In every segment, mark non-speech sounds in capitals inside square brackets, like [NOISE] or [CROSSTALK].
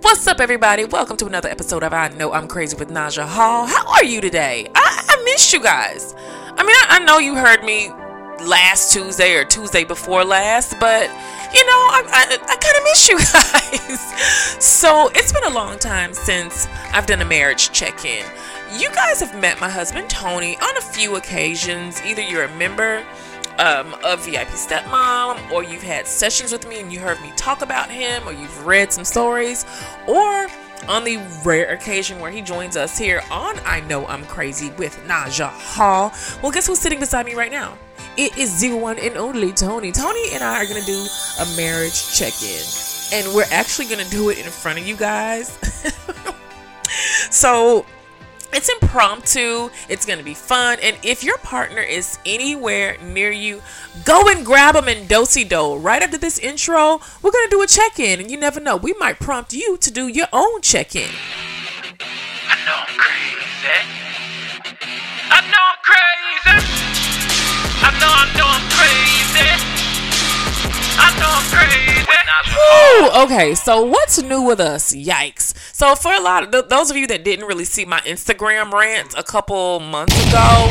What's up, everybody? Welcome to another episode of I Know I'm Crazy with Naja Hall. How are you today? I, I you guys. I mean, I, I, know you heard me last Tuesday or Tuesday before last, but you know, I, I, I kind of miss you [LAUGHS] guys. so it's been a long time since I've done a marriage check in. You guys have met my husband Tony on a few occasions. Either you're a member um, of VIP Stepmom, or you've had sessions with me and you heard me talk about him, or you've read some stories, or on the rare occasion where he joins us here on I Know I'm Crazy with Naja Hall. Well, guess who's sitting beside me right now? It is the one and only Tony. Tony and I are going to do a marriage check in, and we're actually going to do it in front of you guys. [LAUGHS] so, it's impromptu, it's going to be fun, and if your partner is anywhere near you, go and grab them in dosey do. Right after this intro, we're going to do a check in, and you never know, we might prompt you to do your own check in. I know I'm crazy. I know I'm crazy. I know, I know I'm crazy. I know I'm crazy. Ooh, okay, so what's new with us? Yikes. So, for a lot of th- those of you that didn't really see my Instagram rant a couple months ago,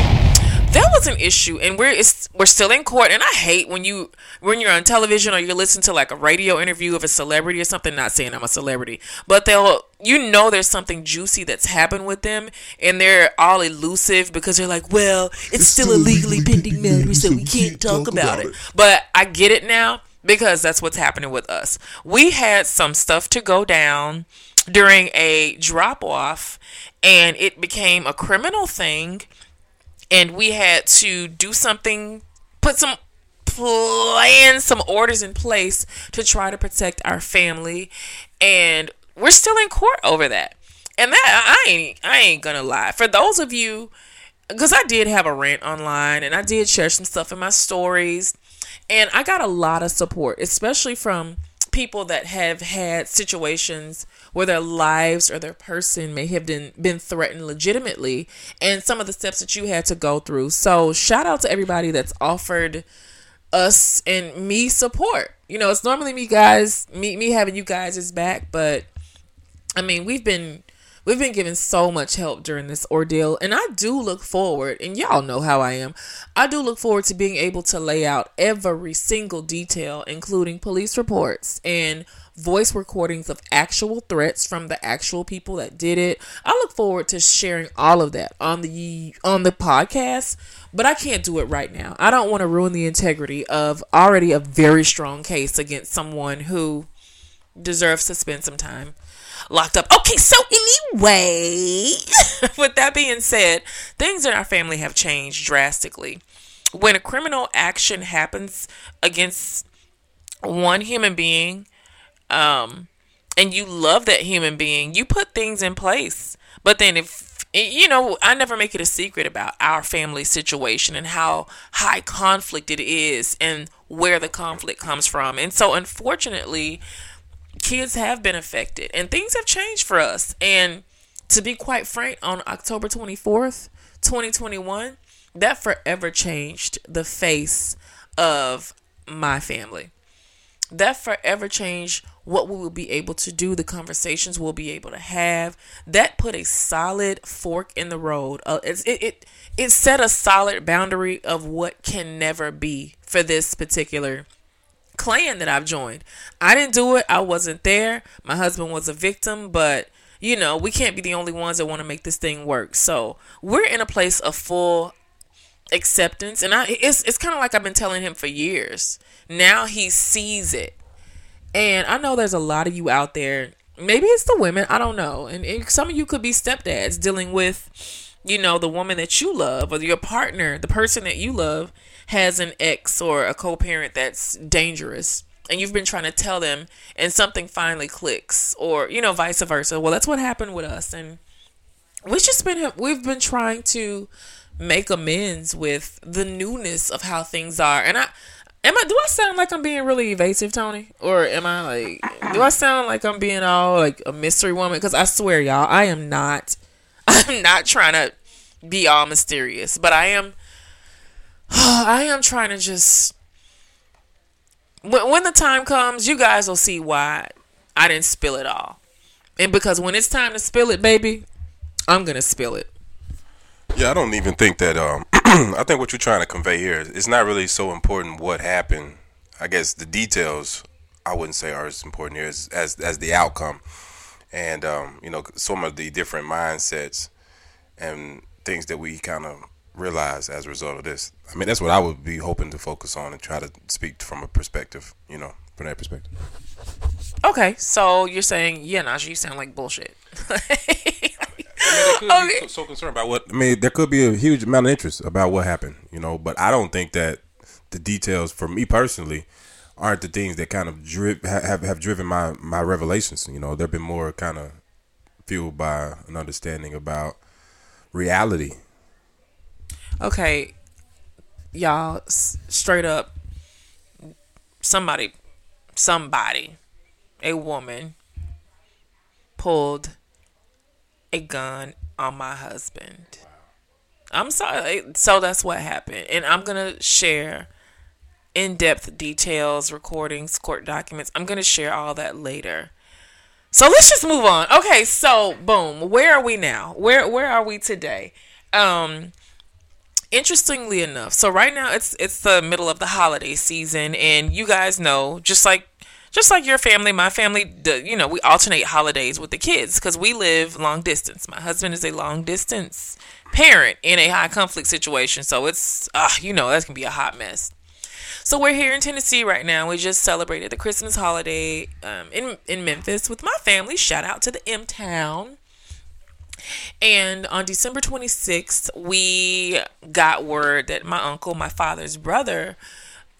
there was an issue, and we're we're still in court. And I hate when you when you're on television or you listen to like a radio interview of a celebrity or something. Not saying I'm a celebrity, but they'll you know there's something juicy that's happened with them, and they're all elusive because they're like, well, it's, it's still, still a legally pending matter, so we can't talk, talk about, about it. it. But I get it now because that's what's happening with us. We had some stuff to go down during a drop off and it became a criminal thing and we had to do something put some plan some orders in place to try to protect our family and we're still in court over that. And that i ain't i ain't gonna lie. For those of you because i did have a rant online and i did share some stuff in my stories and I got a lot of support, especially from people that have had situations where their lives or their person may have been been threatened legitimately and some of the steps that you had to go through. So shout out to everybody that's offered us and me support. You know, it's normally me guys, me me having you guys' is back, but I mean, we've been We've been given so much help during this ordeal, and I do look forward, and y'all know how I am. I do look forward to being able to lay out every single detail, including police reports and voice recordings of actual threats from the actual people that did it. I look forward to sharing all of that on the on the podcast, but I can't do it right now. I don't want to ruin the integrity of already a very strong case against someone who deserves to spend some time locked up. Okay, so anyway, [LAUGHS] with that being said, things in our family have changed drastically. When a criminal action happens against one human being, um, and you love that human being, you put things in place. But then if you know, I never make it a secret about our family situation and how high conflict it is and where the conflict comes from. And so, unfortunately, kids have been affected and things have changed for us. And to be quite frank, on October 24th, 2021, that forever changed the face of my family. That forever changed what we will be able to do, the conversations we'll be able to have. That put a solid fork in the road. Uh, it, it, it set a solid boundary of what can never be for this particular clan that I've joined. I didn't do it. I wasn't there. My husband was a victim, but you know, we can't be the only ones that want to make this thing work. So, we're in a place of full acceptance and I it's it's kind of like I've been telling him for years. Now he sees it. And I know there's a lot of you out there. Maybe it's the women, I don't know. And, some of you could be stepdads dealing with you know, the woman that you love or your partner, the person that you love has an ex or a co-parent that's dangerous and you've been trying to tell them and something finally clicks or you know vice versa. Well that's what happened with us and we've just been we've been trying to make amends with the newness of how things are. And i am i do i sound like i'm being really evasive tony? Or am i like do i sound like i'm being all like a mystery woman? Because i swear y'all i am not [LAUGHS] i'm not trying to be all mysterious but i am [SIGHS] I am trying to just. When, when the time comes, you guys will see why I didn't spill it all. And because when it's time to spill it, baby, I'm gonna spill it. Yeah, I don't even think that. Um, [CLEARS THROAT] I think what you're trying to convey here is it's not really so important what happened. I guess the details I wouldn't say are as important here as as, as the outcome, and um, you know some of the different mindsets and things that we kind of realize as a result of this. I mean, that's what I would be hoping to focus on and try to speak from a perspective, you know, from that perspective. Okay, so you're saying, yeah, Naja, you sound like bullshit. I mean, they could be so concerned about what. I mean, there could be a huge amount of interest about what happened, you know. But I don't think that the details, for me personally, aren't the things that kind of drip have have driven my my revelations. You know, they've been more kind of fueled by an understanding about reality. Okay, y'all, s- straight up, somebody, somebody, a woman pulled a gun on my husband. I'm sorry. So that's what happened. And I'm going to share in depth details, recordings, court documents. I'm going to share all that later. So let's just move on. Okay, so boom, where are we now? Where where are we today? Um interestingly enough, so right now it's it's the middle of the holiday season and you guys know just like just like your family, my family, you know, we alternate holidays with the kids because we live long distance. My husband is a long distance parent in a high conflict situation, so it's, uh, you know, that can be a hot mess. So we're here in Tennessee right now. We just celebrated the Christmas holiday um, in in Memphis with my family. Shout out to the M Town. And on December 26th, we got word that my uncle, my father's brother,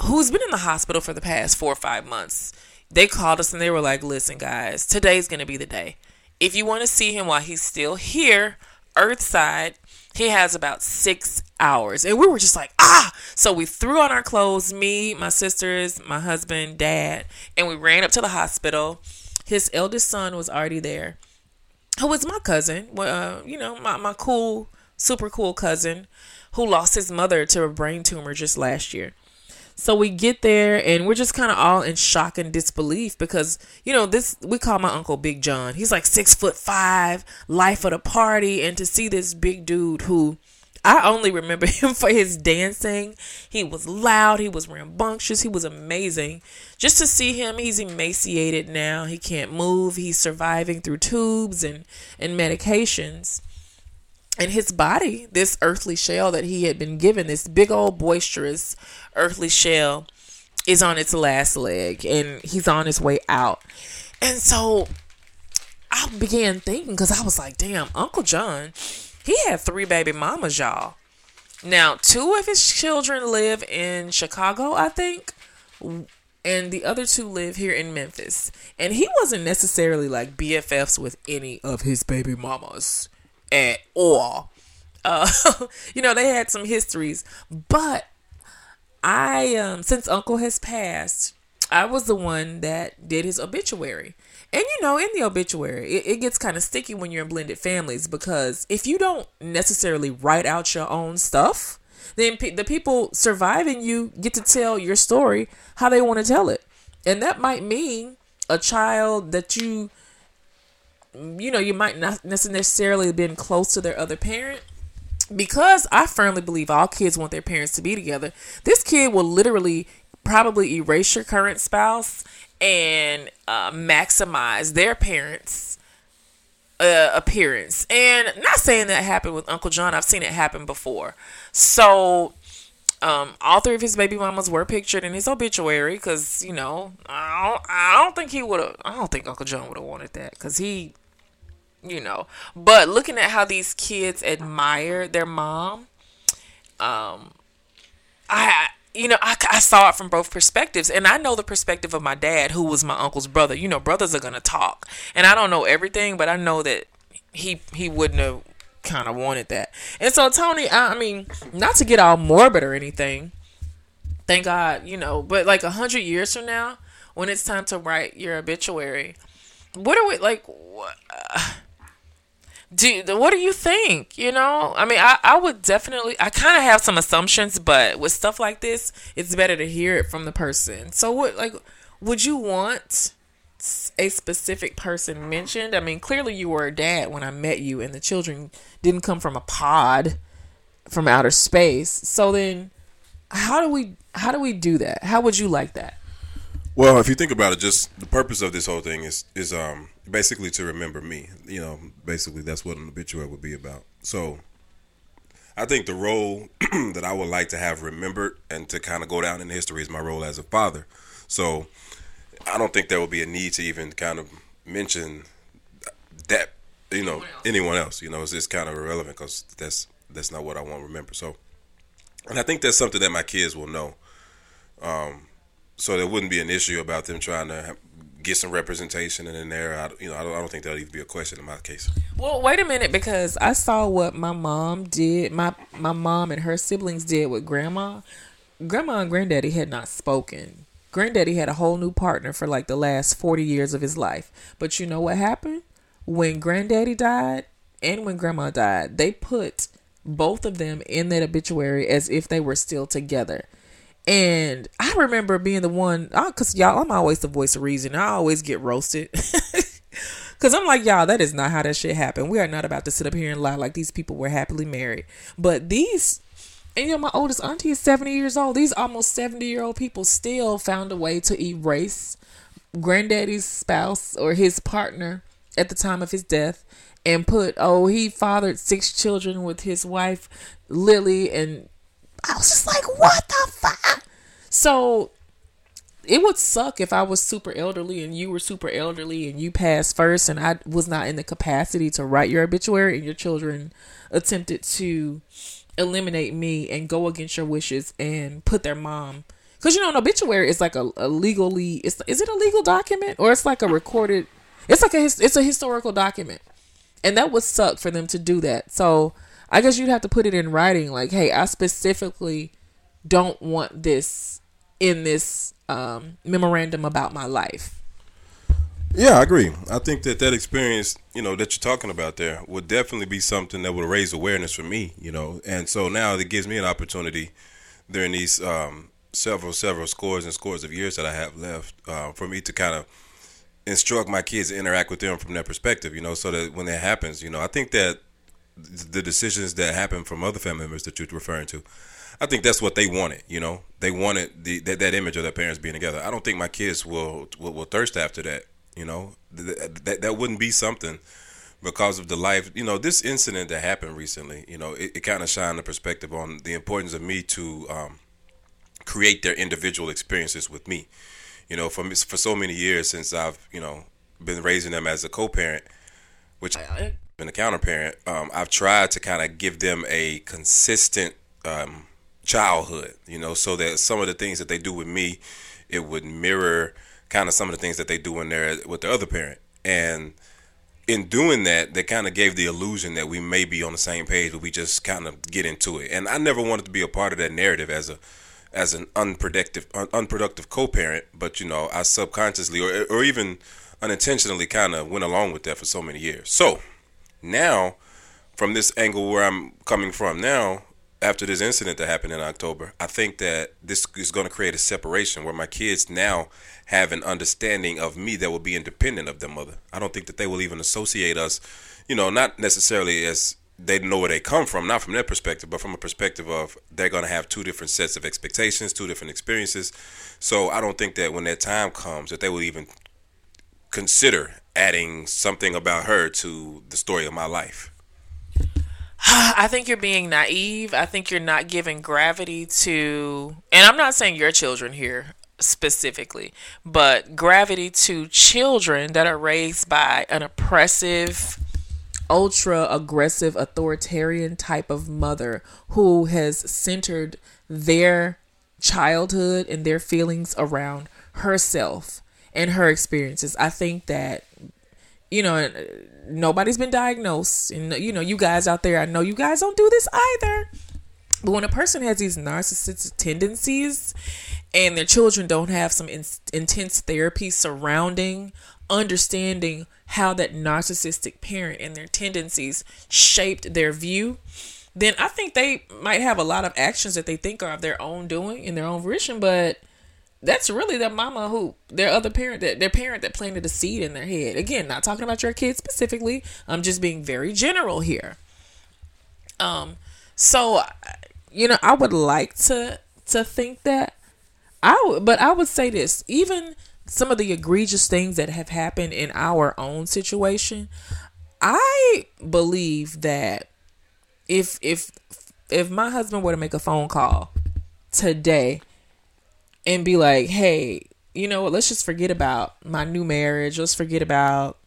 who's been in the hospital for the past four or five months, they called us and they were like, listen, guys, today's going to be the day. If you want to see him while he's still here, Earthside, he has about six hours. And we were just like, ah. So we threw on our clothes, me, my sisters, my husband, dad, and we ran up to the hospital. His eldest son was already there, who was my cousin, uh, you know, my, my cool, super cool cousin who lost his mother to a brain tumor just last year. So we get there and we're just kind of all in shock and disbelief because you know this we call my uncle Big John. He's like six foot five, life of the party, and to see this big dude who I only remember [LAUGHS] him for his dancing. He was loud, he was rambunctious, he was amazing. Just to see him, he's emaciated now. He can't move. He's surviving through tubes and and medications and his body, this earthly shell that he had been given, this big old boisterous earthly shell, is on its last leg and he's on his way out. And so I began thinking because I was like, damn, Uncle John, he had three baby mamas, y'all. Now, two of his children live in Chicago, I think, and the other two live here in Memphis. And he wasn't necessarily like BFFs with any of his baby mamas at all. Uh, [LAUGHS] you know, they had some histories, but I, um, since Uncle has passed, I was the one that did his obituary. And you know, in the obituary, it, it gets kind of sticky when you're in blended families because if you don't necessarily write out your own stuff, then pe- the people surviving you get to tell your story how they want to tell it. And that might mean a child that you you know, you might not necessarily been close to their other parent. Because I firmly believe all kids want their parents to be together. This kid will literally probably erase your current spouse and uh, maximize their parents' uh, appearance. And not saying that happened with Uncle John. I've seen it happen before. So um, all three of his baby mamas were pictured in his obituary because you know I don't, I don't think he would have. I don't think Uncle John would have wanted that because he, you know. But looking at how these kids admire their mom, um, I you know I, I saw it from both perspectives, and I know the perspective of my dad, who was my uncle's brother. You know, brothers are gonna talk, and I don't know everything, but I know that he he wouldn't have kind of wanted that. And so Tony, I, I mean, not to get all morbid or anything. Thank God, you know, but like a hundred years from now, when it's time to write your obituary, what are we like? What, uh, do what do you think? You know, I mean, I I would definitely. I kind of have some assumptions, but with stuff like this, it's better to hear it from the person. So what, like, would you want a specific person mentioned. I mean, clearly you were a dad when I met you, and the children didn't come from a pod from outer space. So then, how do we how do we do that? How would you like that? Well, if you think about it, just the purpose of this whole thing is is um basically to remember me. You know, basically that's what an obituary would be about. So, I think the role [CLEARS THROAT] that I would like to have remembered and to kind of go down in history is my role as a father. So, I don't think there will be a need to even kind of mention that you know anyone else. You know, it's just kind of irrelevant because that's that's not what I want to remember. So, and I think that's something that my kids will know. Um, so there wouldn't be an issue about them trying to get some representation in there. I, you know, I don't, I don't think that'll even be a question in my case. Well, wait a minute because I saw what my mom did. My my mom and her siblings did with grandma. Grandma and granddaddy had not spoken. Granddaddy had a whole new partner for like the last 40 years of his life. But you know what happened? When granddaddy died and when grandma died, they put both of them in that obituary as if they were still together. And I remember being the one, because y'all, I'm always the voice of reason. I always get roasted. [LAUGHS] Because I'm like, y'all, that is not how that shit happened. We are not about to sit up here and lie like these people were happily married. But these, and you know, my oldest auntie is 70 years old. These almost 70 year old people still found a way to erase granddaddy's spouse or his partner at the time of his death and put, oh, he fathered six children with his wife, Lily, and I was just like, what the fuck? So it would suck if I was super elderly and you were super elderly and you passed first and I was not in the capacity to write your obituary and your children attempted to eliminate me and go against your wishes and put their mom because you know an obituary is like a, a legally it's, is it a legal document or it's like a recorded it's like a it's a historical document and that would suck for them to do that so I guess you'd have to put it in writing, like, hey, I specifically don't want this in this um, memorandum about my life. Yeah, I agree. I think that that experience, you know, that you're talking about there would definitely be something that would raise awareness for me, you know. And so now it gives me an opportunity during these um, several, several scores and scores of years that I have left uh, for me to kind of instruct my kids to interact with them from that perspective, you know, so that when that happens, you know, I think that the decisions that happen from other family members that you're referring to. I think that's what they wanted. You know, they wanted the that, that image of their parents being together. I don't think my kids will will, will thirst after that. You know, that, that that wouldn't be something because of the life. You know, this incident that happened recently. You know, it, it kind of shined a perspective on the importance of me to um, create their individual experiences with me. You know, for for so many years since I've you know been raising them as a co-parent, which been a counter parent, um, I've tried to kind of give them a consistent um, childhood, you know, so that some of the things that they do with me, it would mirror kind of some of the things that they do in there with the other parent. And in doing that, they kind of gave the illusion that we may be on the same page, but we just kind of get into it. And I never wanted to be a part of that narrative as a as an unproductive un- unproductive co-parent, but you know, I subconsciously or or even unintentionally kind of went along with that for so many years. So now, from this angle where I'm coming from now, after this incident that happened in October, I think that this is going to create a separation where my kids now have an understanding of me that will be independent of their mother. I don't think that they will even associate us, you know, not necessarily as they know where they come from, not from their perspective, but from a perspective of they're going to have two different sets of expectations, two different experiences. So I don't think that when that time comes that they will even consider adding something about her to the story of my life? [SIGHS] I think you're being naive. I think you're not giving gravity to, and I'm not saying your children here specifically, but gravity to children that are raised by an oppressive, ultra aggressive, authoritarian type of mother who has centered their childhood and their feelings around herself and her experiences. I think that you know nobody's been diagnosed and you know you guys out there I know you guys don't do this either. But when a person has these narcissistic tendencies and their children don't have some in- intense therapy surrounding understanding how that narcissistic parent and their tendencies shaped their view, then I think they might have a lot of actions that they think are of their own doing in their own volition, but that's really their mama who their other parent that their parent that planted a seed in their head. Again, not talking about your kids specifically. I'm just being very general here. Um, so you know, I would like to to think that I would, but I would say this, even some of the egregious things that have happened in our own situation, I believe that if if if my husband were to make a phone call today and be like, "Hey, you know what? Let's just forget about my new marriage. Let's forget about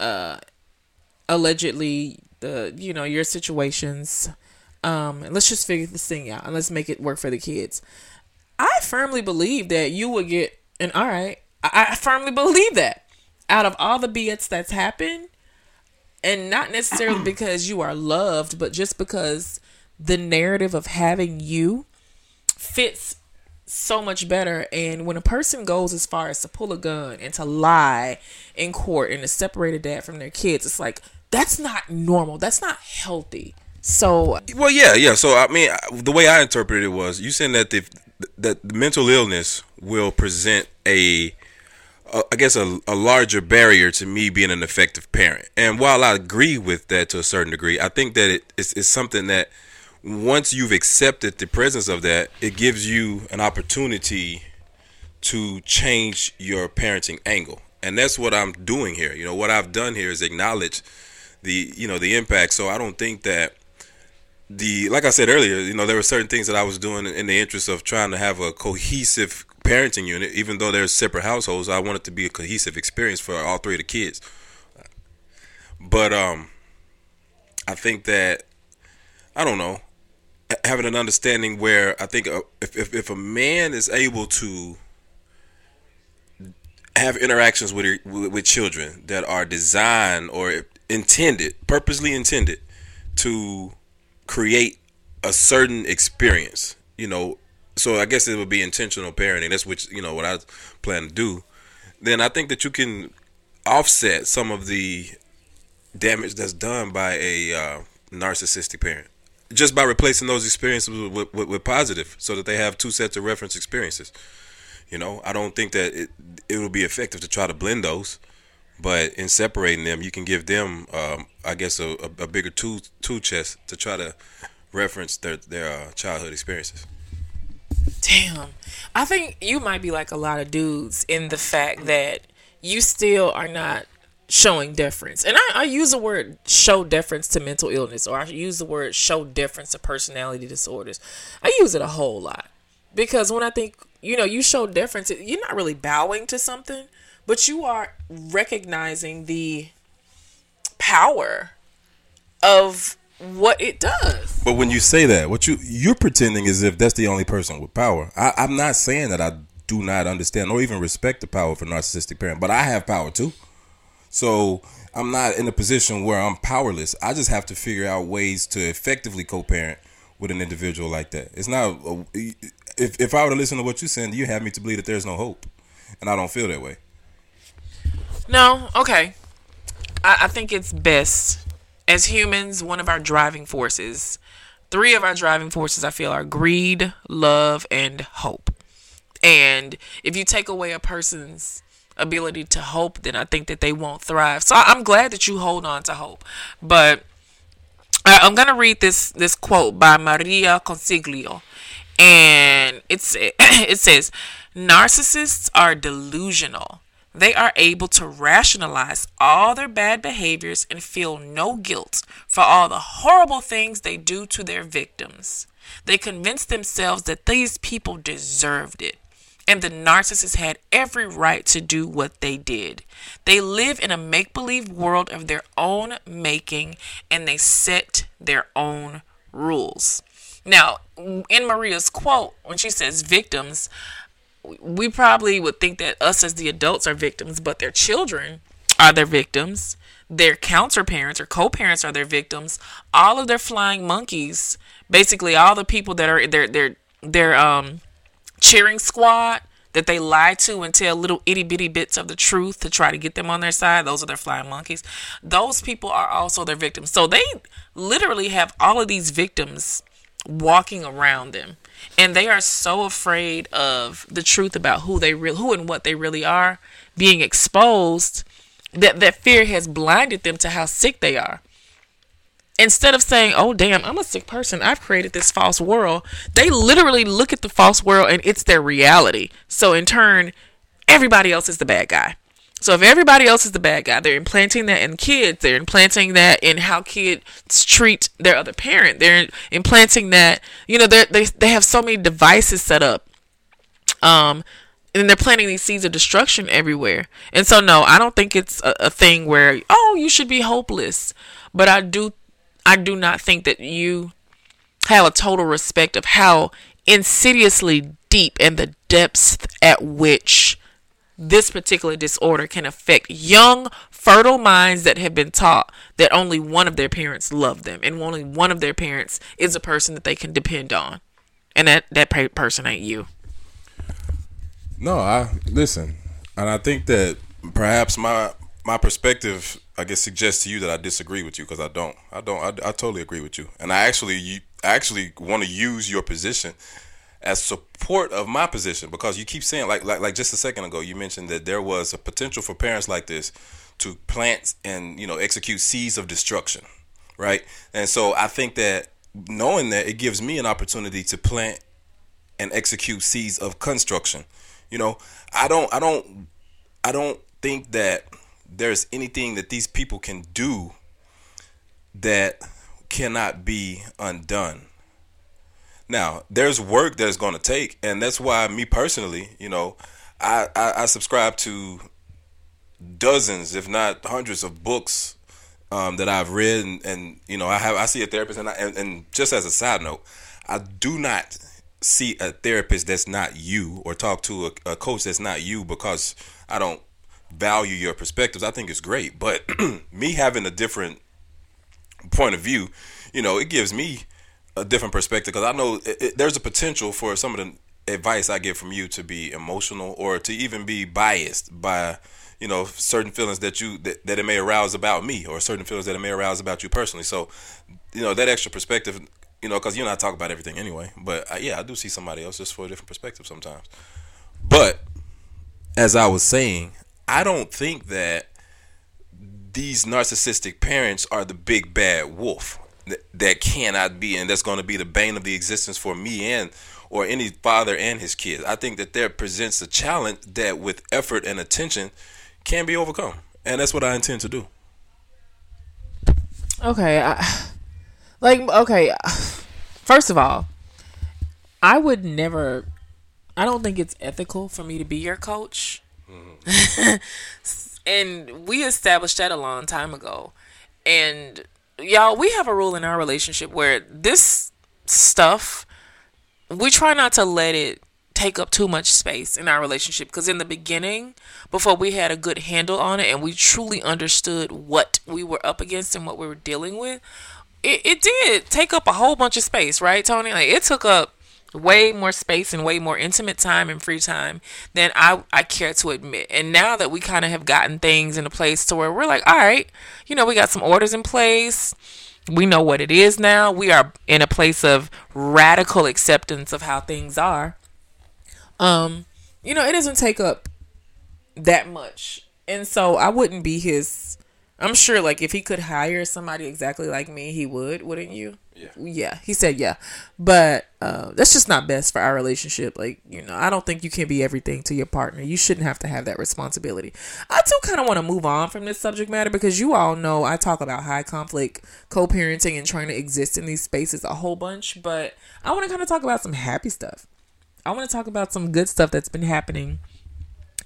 uh allegedly the you know your situations. Um, let's just figure this thing out and let's make it work for the kids." I firmly believe that you would get an all right. I, I firmly believe that out of all the BS that's happened, and not necessarily [CLEARS THROAT] because you are loved, but just because the narrative of having you fits so much better. And when a person goes as far as to pull a gun and to lie in court and to separate a dad from their kids, it's like that's not normal. That's not healthy. So Well, yeah, yeah. So I mean, the way I interpreted it was you saying that the that the mental illness will present a, a I guess a, a larger barrier to me being an effective parent. And while I agree with that to a certain degree, I think that it is it's something that once you've accepted the presence of that, it gives you an opportunity to change your parenting angle. And that's what I'm doing here. You know, what I've done here is acknowledge the you know the impact. So I don't think that the like I said earlier, you know, there were certain things that I was doing in the interest of trying to have a cohesive parenting unit. Even though there's separate households, I want it to be a cohesive experience for all three of the kids. But um, I think that I don't know having an understanding where I think uh, if if, if a man is able to have interactions with with children that are designed or intended, purposely intended to create a certain experience, you know. So I guess it would be intentional parenting. That's which you know what I plan to do. Then I think that you can offset some of the damage that's done by a uh, narcissistic parent just by replacing those experiences with, with, with positive, so that they have two sets of reference experiences. You know, I don't think that it it will be effective to try to blend those, but in separating them, you can give them, um, I guess, a, a, a bigger tool tool chest to try to reference their their uh, childhood experiences. Damn. I think you might be like a lot of dudes in the fact that you still are not showing deference. And I, I use the word show deference to mental illness, or I use the word show deference to personality disorders. I use it a whole lot. Because when I think, you know, you show deference, you're not really bowing to something, but you are recognizing the power of what it does. But when you say that, what you you're pretending is if that's the only person with power. I, I'm not saying that I do not understand or even respect the power of a narcissistic parent, but I have power too. So I'm not in a position where I'm powerless. I just have to figure out ways to effectively co-parent with an individual like that. It's not uh, if if I were to listen to what you're saying, you have me to believe that there's no hope, and I don't feel that way. No, okay. I, I think it's best as humans, one of our driving forces, three of our driving forces, I feel, are greed, love, and hope. And if you take away a person's ability to hope, then I think that they won't thrive. So I'm glad that you hold on to hope. But I'm gonna read this this quote by Maria Consiglio, and it's [CLEARS THROAT] it says, "Narcissists are delusional. They are able to rationalize all their bad behaviors and feel no guilt for all the horrible things they do to their victims. They convince themselves that these people deserved it." And the narcissist had every right to do what they did. They live in a make believe world of their own making and they set their own rules. Now, in Maria's quote, when she says victims, we probably would think that us as the adults are victims, but their children are their victims. Their counter parents or co parents are their victims. All of their flying monkeys, basically all the people that are their their their um cheering squad that they lie to and tell little itty bitty bits of the truth to try to get them on their side. Those are their flying monkeys. Those people are also their victims. So they literally have all of these victims walking around them. and they are so afraid of the truth about who they real who and what they really are being exposed that that fear has blinded them to how sick they are instead of saying oh damn i'm a sick person i've created this false world they literally look at the false world and it's their reality so in turn everybody else is the bad guy so if everybody else is the bad guy, they're implanting that in kids. They're implanting that in how kids treat their other parent. They're implanting that, you know, they they have so many devices set up. Um, and they're planting these seeds of destruction everywhere. And so, no, I don't think it's a, a thing where oh, you should be hopeless. But I do, I do not think that you have a total respect of how insidiously deep and the depths at which this particular disorder can affect young, fertile minds that have been taught that only one of their parents love them and only one of their parents is a person that they can depend on. And that, that person ain't you. No, I listen, and I think that perhaps my my perspective, I guess, suggest to you that I disagree with you because I don't. I don't. I, I totally agree with you, and I actually, you, I actually want to use your position as support of my position because you keep saying like like like just a second ago you mentioned that there was a potential for parents like this to plant and you know execute seeds of destruction right and so i think that knowing that it gives me an opportunity to plant and execute seeds of construction you know i don't i don't i don't think that there's anything that these people can do that cannot be undone. Now, there's work that's going to take, and that's why me personally, you know, I, I, I subscribe to dozens, if not hundreds, of books um, that I've read, and, and, you know, I have I see a therapist, and, I, and and just as a side note, I do not see a therapist that's not you, or talk to a, a coach that's not you, because I don't value your perspectives. I think it's great, but [CLEARS THROAT] me having a different point of view, you know, it gives me a different perspective because I know it, it, there's a potential for some of the advice I get from you to be emotional or to even be biased by you know certain feelings that you that, that it may arouse about me or certain feelings that it may arouse about you personally. So you know that extra perspective, you know, because you and I talk about everything anyway. But uh, yeah, I do see somebody else just for a different perspective sometimes. But as I was saying, I don't think that these narcissistic parents are the big bad wolf that that cannot be and that's going to be the bane of the existence for me and or any father and his kids. I think that there presents a challenge that with effort and attention can be overcome. And that's what I intend to do. Okay, I, like okay, first of all, I would never I don't think it's ethical for me to be your coach. [LAUGHS] And we established that a long time ago. And y'all, we have a rule in our relationship where this stuff, we try not to let it take up too much space in our relationship because in the beginning before we had a good handle on it and we truly understood what we were up against and what we were dealing with it, it did take up a whole bunch of space right tony like it took up way more space and way more intimate time and free time than I, I care to admit. And now that we kind of have gotten things in a place to where we're like, all right, you know, we got some orders in place. We know what it is now. We are in a place of radical acceptance of how things are. Um, you know, it doesn't take up that much. And so I wouldn't be his I'm sure like if he could hire somebody exactly like me, he would, wouldn't you? Yeah. Yeah, he said yeah. But uh, that's just not best for our relationship. Like, you know, I don't think you can be everything to your partner. You shouldn't have to have that responsibility. I do kind of want to move on from this subject matter because you all know I talk about high conflict co parenting and trying to exist in these spaces a whole bunch. But I want to kind of talk about some happy stuff. I want to talk about some good stuff that's been happening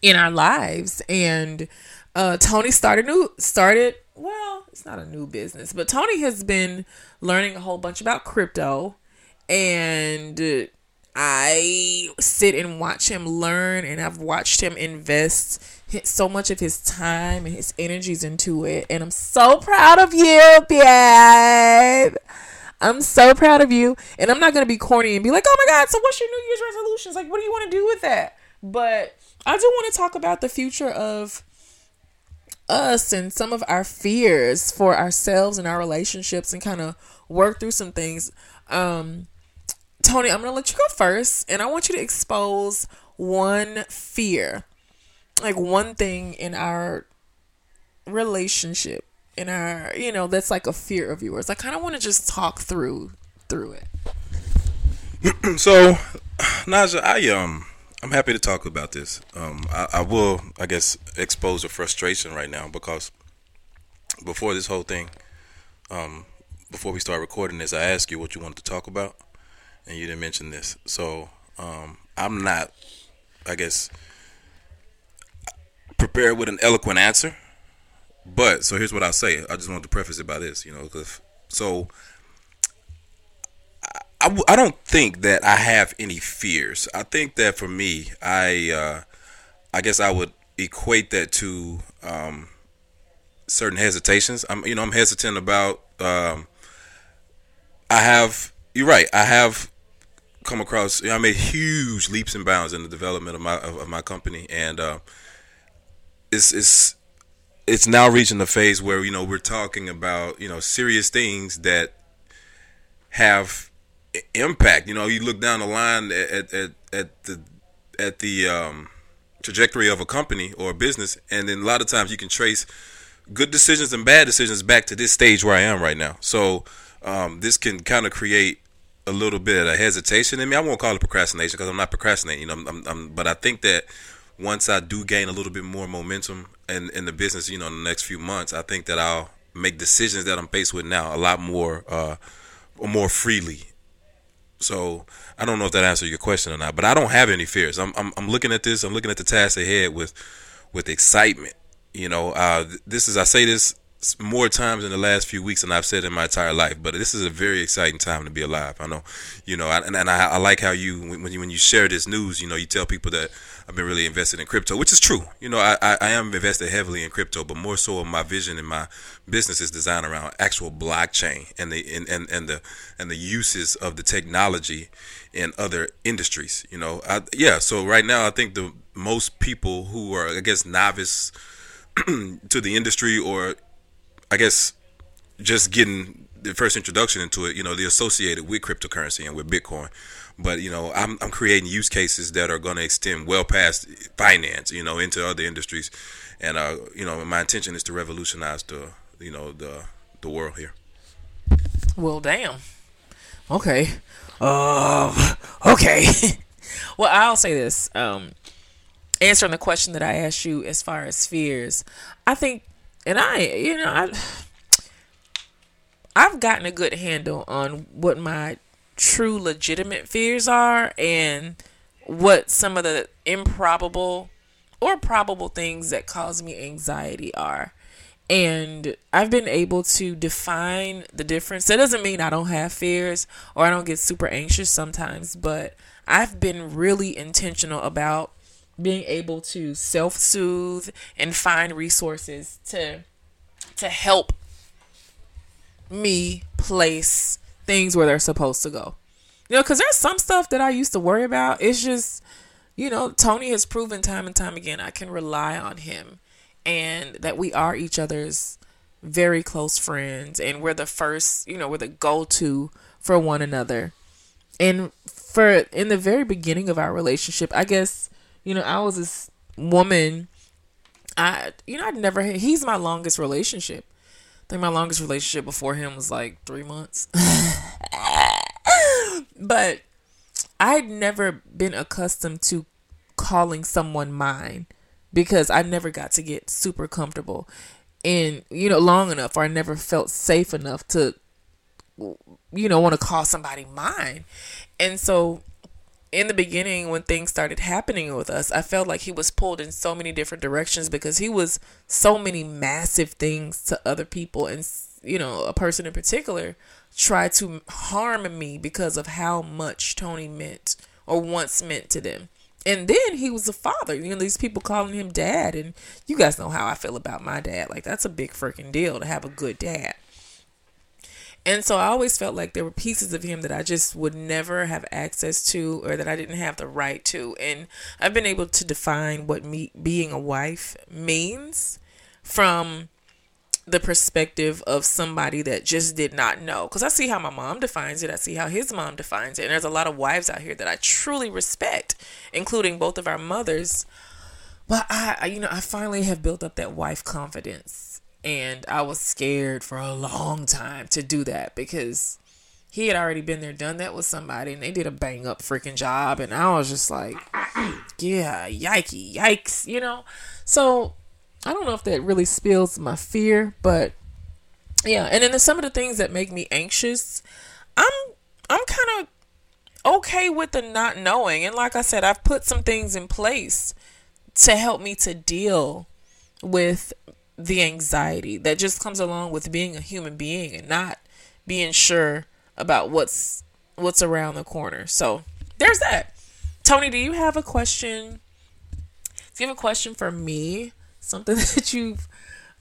in our lives. And uh, Tony started new started well, it's not a new business, but Tony has been learning a whole bunch about crypto and I sit and watch him learn and I've watched him invest so much of his time and his energies into it and I'm so proud of you, babe. I'm so proud of you. And I'm not to be corny and be like, "Oh my god, so what's your New Year's resolutions? Like what do you want to do with that?" But I do want to talk about the future of us and some of our fears for ourselves and our relationships and kind of work through some things. Um, Tony, I'm gonna let you go first, and I want you to expose one fear, like one thing in our relationship, in our, you know, that's like a fear of yours. I kind of want to just talk through through it. [CLEARS THROAT] So, Naja, I um, I'm happy to talk about this. Um, I, I will, I guess, expose the frustration right now because before this whole thing, um, before we start recording this, I asked you what you wanted to talk about, and you didn't mention this. So, um, I'm not, I guess, prepared with an eloquent answer. But so here's what I'll say. I just want to preface it by this, you know, 'cause- so I, w- I don't think that I have any fears. I think that for me, I uh, I guess I would equate that to um, certain hesitations. I'm you know I'm hesitant about. Um, I have you're right. I have come across. You know, I made huge leaps and bounds in the development of my of, of my company, and uh, it's it's it's now reaching the phase where you know we're talking about you know serious things that have impact. You know, you look down the line at at, at the at the um, trajectory of a company or a business, and then a lot of times you can trace good decisions and bad decisions back to this stage where I am right now. So um, this can kind of create a little bit of hesitation in me. I won't call it procrastination because I'm not procrastinating. You know, I'm, I'm, I'm, but I think that once I do gain a little bit more momentum in, in the business, you know, in the next few months, I think that I'll make decisions that I'm faced with now a lot more, uh, more freely. So I don't know if that answered your question or not, but I don't have any fears. I'm, I'm, I'm looking at this. I'm looking at the task ahead with, with excitement. You know, uh, this is I say this more times in the last few weeks than I've said in my entire life. But this is a very exciting time to be alive. I know, you know, and, and I, I like how you when you when you share this news, you know, you tell people that I've been really invested in crypto, which is true. You know, I, I, am invested heavily in crypto, but more so my vision and my business is designed around actual blockchain and the and, and, and the and the uses of the technology in other industries. You know, I, yeah. So right now, I think the most people who are, I guess, novice [CLEARS THROAT] to the industry or I guess just getting the first introduction into it, you know, they're associated with cryptocurrency and with Bitcoin. But, you know, I'm, I'm creating use cases that are going to extend well past finance, you know, into other industries. And, uh, you know, my intention is to revolutionize the, you know, the, the world here. Well, damn. Okay. Um. Okay. [LAUGHS] well, I'll say this. Um, answering the question that I asked you as far as fears, I think, and I, you know, I, I've gotten a good handle on what my true legitimate fears are and what some of the improbable or probable things that cause me anxiety are. And I've been able to define the difference. That doesn't mean I don't have fears or I don't get super anxious sometimes, but I've been really intentional about being able to self soothe and find resources to to help me place things where they're supposed to go. You know, because there's some stuff that I used to worry about. It's just, you know, Tony has proven time and time again I can rely on him and that we are each other's very close friends and we're the first, you know, we're the go to for one another. And for in the very beginning of our relationship, I guess, you know, I was this woman I you know, I'd never he's my longest relationship. Think my longest relationship before him was like three months. [LAUGHS] but I'd never been accustomed to calling someone mine because I never got to get super comfortable and you know long enough or I never felt safe enough to you know want to call somebody mine. And so in the beginning when things started happening with us, I felt like he was pulled in so many different directions because he was so many massive things to other people and you know, a person in particular tried to harm me because of how much Tony meant or once meant to them. And then he was a father. You know, these people calling him dad and you guys know how I feel about my dad. Like that's a big freaking deal to have a good dad. And so I always felt like there were pieces of him that I just would never have access to or that I didn't have the right to. And I've been able to define what me being a wife means from the perspective of somebody that just did not know. Because I see how my mom defines it, I see how his mom defines it. And there's a lot of wives out here that I truly respect, including both of our mothers. But I, I you know, I finally have built up that wife confidence. And I was scared for a long time to do that because he had already been there, done that with somebody, and they did a bang up freaking job. And I was just like, [CLEARS THROAT] yeah, yikey, yikes, you know? So I don't know if that really spills my fear, but yeah. And then some of the things that make me anxious, I'm I'm kind of okay with the not knowing. And like I said, I've put some things in place to help me to deal with the anxiety that just comes along with being a human being and not being sure about what's what's around the corner. So there's that. Tony, do you have a question? Do you have a question for me? Something [LAUGHS] that you've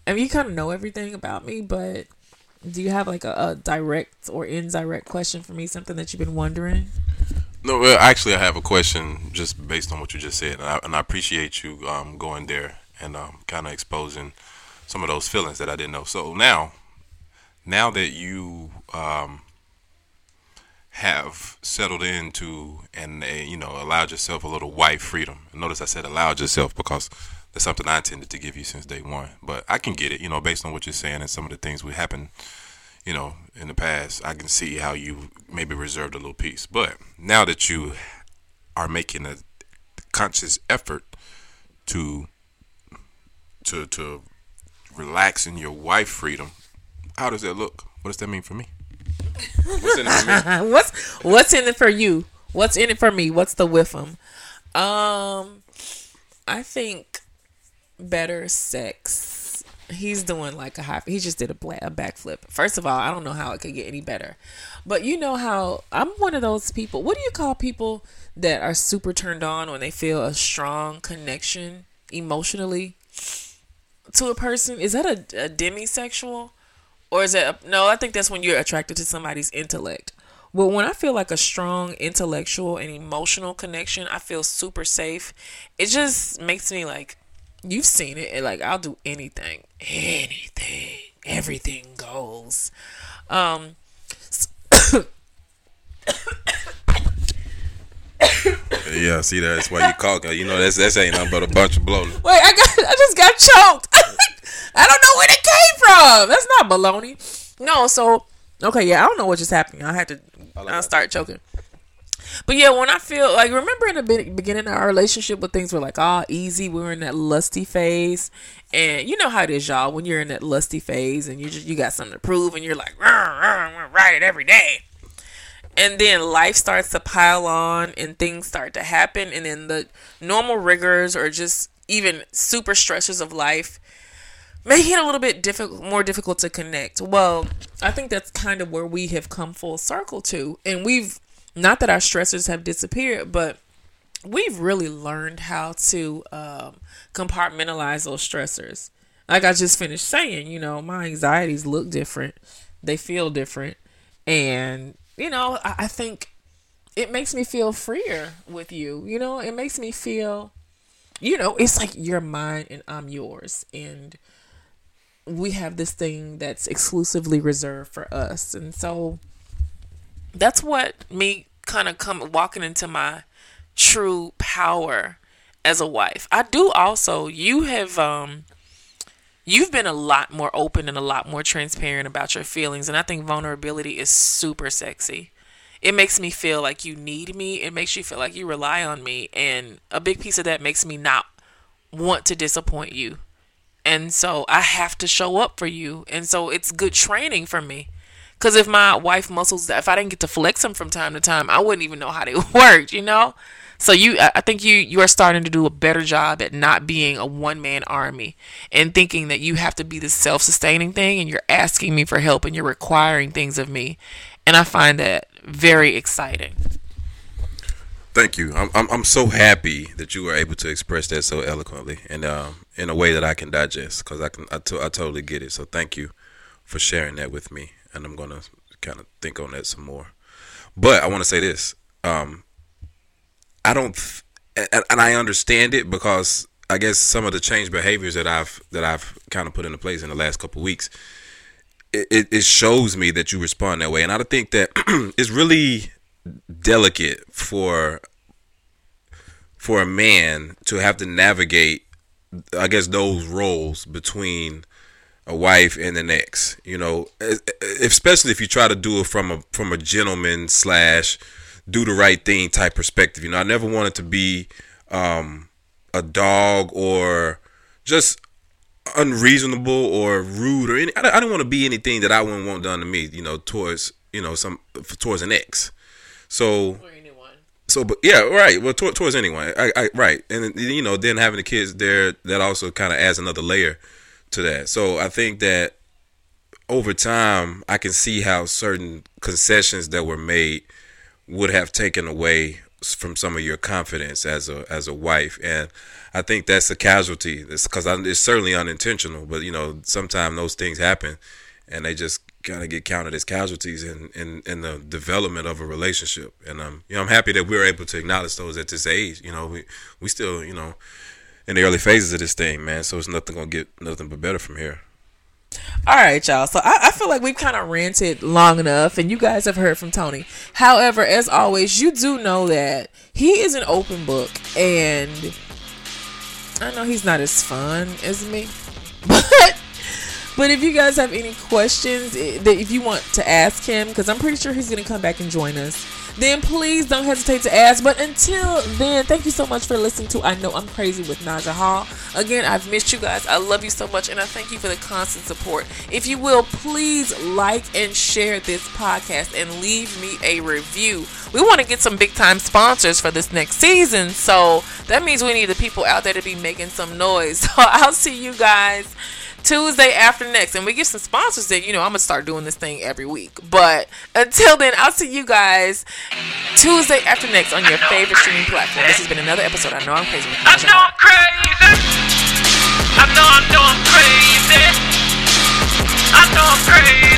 I mean you kind of know everything about me, but do you have like a, a direct or indirect question for me? Something that you've been wondering? No, well, actually, I have a question just based on what you just said, and I, and I appreciate you um, going there and um, kind of exposing some of those feelings that I didn't know. So now, now that you um, have settled into and uh, you know allowed yourself a little wife freedom. Notice I said allowed yourself because that's something I intended to give you since day one. But I can get it, you know, based on what you're saying and some of the things we happened, you know, in the past. I can see how you maybe reserved a little peace. But now that you are making a conscious effort to to to relax in your wife freedom, how does that look? What does that mean for me? What's in it for me? [LAUGHS] what's what's in it for you? What's in it for me? What's the with them? Um, I think better sex. He's doing like a high. He just did a, bla- a backflip. First of all, I don't know how it could get any better, but you know how I'm one of those people. What do you call people that are super turned on when they feel a strong connection emotionally to a person? Is that a, a demisexual? Or is it no? I think that's when you're attracted to somebody's intellect. But when I feel like a strong intellectual and emotional connection, I feel super safe. It just makes me like, you've seen it. And like I'll do anything, anything, everything goes. Um. Yeah, see that's why you call. You know that's that's ain't nothing but a bunch of bloating. Wait, I got I just got choked. [LAUGHS] I don't know where it came from. That's not baloney. No, so okay, yeah, I don't know what just happened. I had to I start choking. But yeah, when I feel like remember in the beginning of our relationship when things were like all easy, we were in that lusty phase, and you know how it is, y'all. When you're in that lusty phase and you just you got something to prove, and you're like, write it every day, and then life starts to pile on, and things start to happen, and then the normal rigors or just even super stresses of life make it a little bit difficult, more difficult to connect. Well, I think that's kind of where we have come full circle to, and we've not that our stressors have disappeared, but we've really learned how to um, compartmentalize those stressors. Like I just finished saying, you know, my anxieties look different, they feel different, and you know, I, I think it makes me feel freer with you. You know, it makes me feel, you know, it's like you're mine and I'm yours, and we have this thing that's exclusively reserved for us. And so that's what me kind of come walking into my true power as a wife. I do also you have um you've been a lot more open and a lot more transparent about your feelings and I think vulnerability is super sexy. It makes me feel like you need me. It makes you feel like you rely on me and a big piece of that makes me not want to disappoint you and so I have to show up for you. And so it's good training for me. Because if my wife muscles, if I didn't get to flex them from time to time, I wouldn't even know how they [LAUGHS] worked, you know? So you, I think you, you are starting to do a better job at not being a one man army and thinking that you have to be the self sustaining thing and you're asking me for help and you're requiring things of me. And I find that very exciting. Thank you. I'm, I'm I'm so happy that you were able to express that so eloquently and um, in a way that I can digest because I can I, to, I totally get it. So thank you for sharing that with me, and I'm gonna kind of think on that some more. But I want to say this: um, I don't, and, and I understand it because I guess some of the changed behaviors that I've that I've kind of put into place in the last couple weeks, it, it, it shows me that you respond that way, and I think that [CLEARS THROAT] it's really delicate for for a man to have to navigate, I guess, those roles between a wife and an ex. You know, especially if you try to do it from a from a gentleman slash do the right thing type perspective. You know, I never wanted to be um, a dog or just unreasonable or rude or any. I, I didn't want to be anything that I wouldn't want done to me. You know, towards you know some towards an ex. So. So, but yeah, right. Well, towards, towards anyone, I, I, right, and you know, then having the kids there, that also kind of adds another layer to that. So, I think that over time, I can see how certain concessions that were made would have taken away from some of your confidence as a as a wife, and I think that's a casualty. It's because it's certainly unintentional, but you know sometimes those things happen, and they just kind of get counted as casualties in, in, in the development of a relationship. And um, you know, I'm happy that we are able to acknowledge those at this age. You know, we we still you know in the early phases of this thing, man. So it's nothing gonna get nothing but better from here. All right, y'all. So I, I feel like we've kind of ranted long enough, and you guys have heard from Tony. However, as always, you do know that he is an open book, and I know he's not as fun as me, [LAUGHS] but but if you guys have any questions eh, that if you want to ask him, because I'm pretty sure he's gonna come back and join us then please don't hesitate to ask. But until then, thank you so much for listening to I Know I'm Crazy with Naja Hall. Again, I've missed you guys. I love you so much, and I thank you for the constant support. If you will, please like and share this podcast and leave me a review. We want to get some big time sponsors for this next season, so that means we need the people out there to be making some noise. [LAUGHS] So I'll see you guys Tuesday after next. And we get some sponsors that, you know, I'm going to start doing this thing every week. But until then, I'll see you guys Tuesday after next on your favorite streaming platform. This has been another episode. I know I'm crazy. I know I'm crazy. I know, I know I'm crazy. I know I'm crazy.